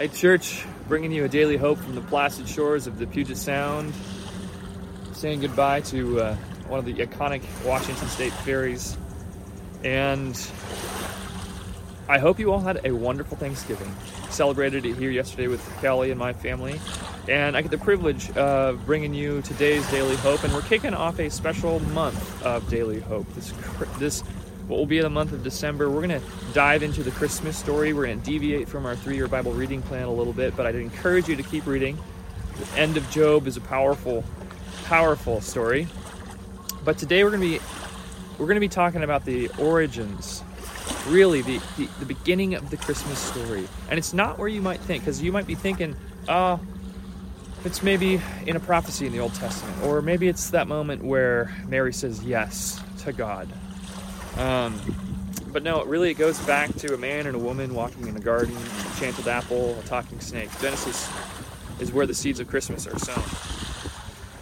Hey, church, bringing you a daily hope from the placid shores of the Puget Sound. Saying goodbye to uh, one of the iconic Washington State ferries. And I hope you all had a wonderful Thanksgiving. Celebrated it here yesterday with Kelly and my family. And I get the privilege of bringing you today's Daily Hope. And we're kicking off a special month of Daily Hope. This, this what will be in the month of December. We're going to dive into the Christmas story. We're going to deviate from our three year Bible reading plan a little bit, but I'd encourage you to keep reading. The end of Job is a powerful, powerful story. But today we're going to be we're going to be talking about the origins, really the, the, the beginning of the Christmas story. And it's not where you might think, because you might be thinking, oh, it's maybe in a prophecy in the Old Testament, or maybe it's that moment where Mary says yes to God. Um, but no, it really, it goes back to a man and a woman walking in a garden, a enchanted apple, a talking snake. Genesis is where the seeds of Christmas are sown.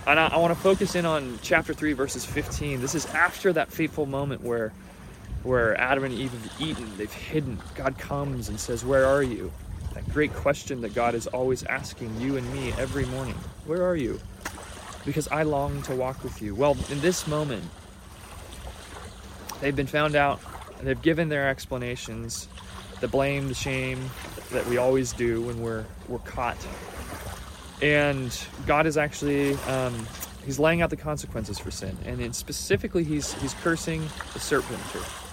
And I, I want to focus in on chapter 3, verses 15. This is after that fateful moment where, where Adam and Eve have eaten, they've hidden. God comes and says, Where are you? That great question that God is always asking you and me every morning Where are you? Because I long to walk with you. Well, in this moment, They've been found out, they've given their explanations, the blame, the shame that we always do when we're we're caught. And God is actually um, he's laying out the consequences for sin, and specifically he's he's cursing the serpent,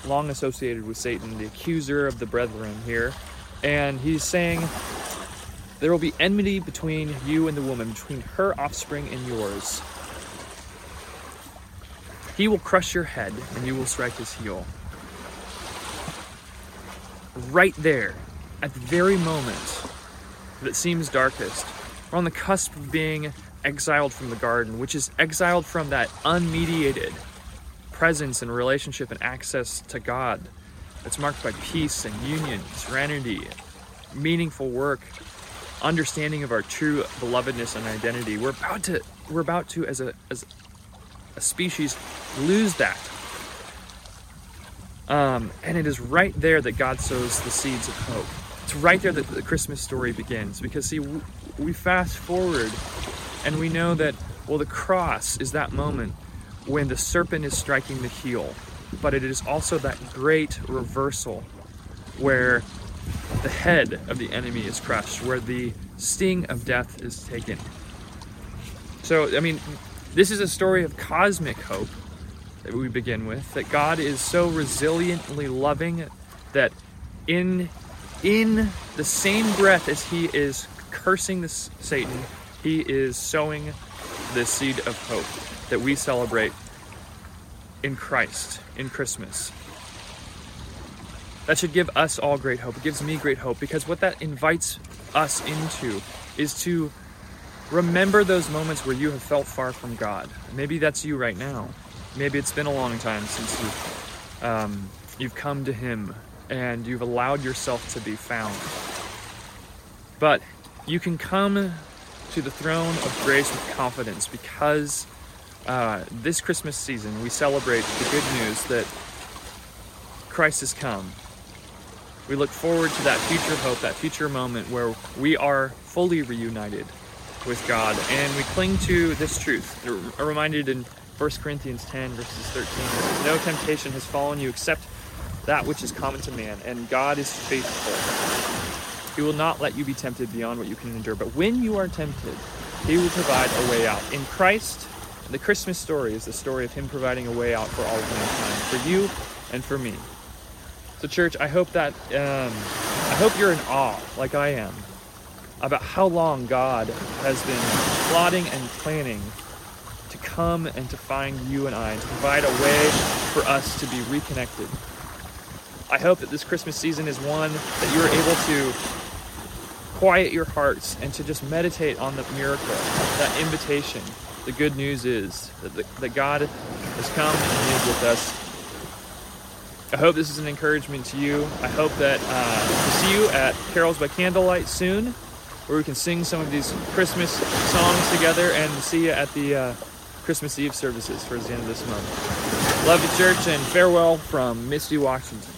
long associated with Satan, the accuser of the brethren here, and he's saying there will be enmity between you and the woman, between her offspring and yours. He will crush your head and you will strike his heel. Right there, at the very moment that seems darkest, we're on the cusp of being exiled from the garden, which is exiled from that unmediated presence and relationship and access to God that's marked by peace and union, serenity, meaningful work, understanding of our true belovedness and identity. We're about to we're about to as a as a species lose that. Um, and it is right there that God sows the seeds of hope. It's right there that the Christmas story begins. Because, see, we fast forward and we know that, well, the cross is that moment when the serpent is striking the heel. But it is also that great reversal where the head of the enemy is crushed, where the sting of death is taken. So, I mean, this is a story of cosmic hope that we begin with that God is so resiliently loving that in in the same breath as he is cursing this Satan, he is sowing the seed of hope that we celebrate in Christ in Christmas. That should give us all great hope. It gives me great hope because what that invites us into is to remember those moments where you have felt far from God. Maybe that's you right now. Maybe it's been a long time since you've, um, you've come to Him and you've allowed yourself to be found. But you can come to the throne of grace with confidence because uh, this Christmas season we celebrate the good news that Christ has come. We look forward to that future hope, that future moment where we are fully reunited with God. And we cling to this truth. We're reminded in 1 Corinthians 10, verses 13. No temptation has fallen you except that which is common to man, and God is faithful. He will not let you be tempted beyond what you can endure. But when you are tempted, He will provide a way out. In Christ, the Christmas story is the story of Him providing a way out for all of mankind, for you and for me. So, church, I hope that um, I hope you're in awe, like I am, about how long God has been plotting and planning to come and to find you and I and to provide a way for us to be reconnected. I hope that this Christmas season is one that you are able to quiet your hearts and to just meditate on the miracle, that invitation. The good news is that, the, that God has come and He is with us. I hope this is an encouragement to you. I hope that uh, to see you at Carols by Candlelight soon, where we can sing some of these Christmas songs together and see you at the uh, Christmas Eve services towards the end of this month. Love you, church, and farewell from Misty, Washington.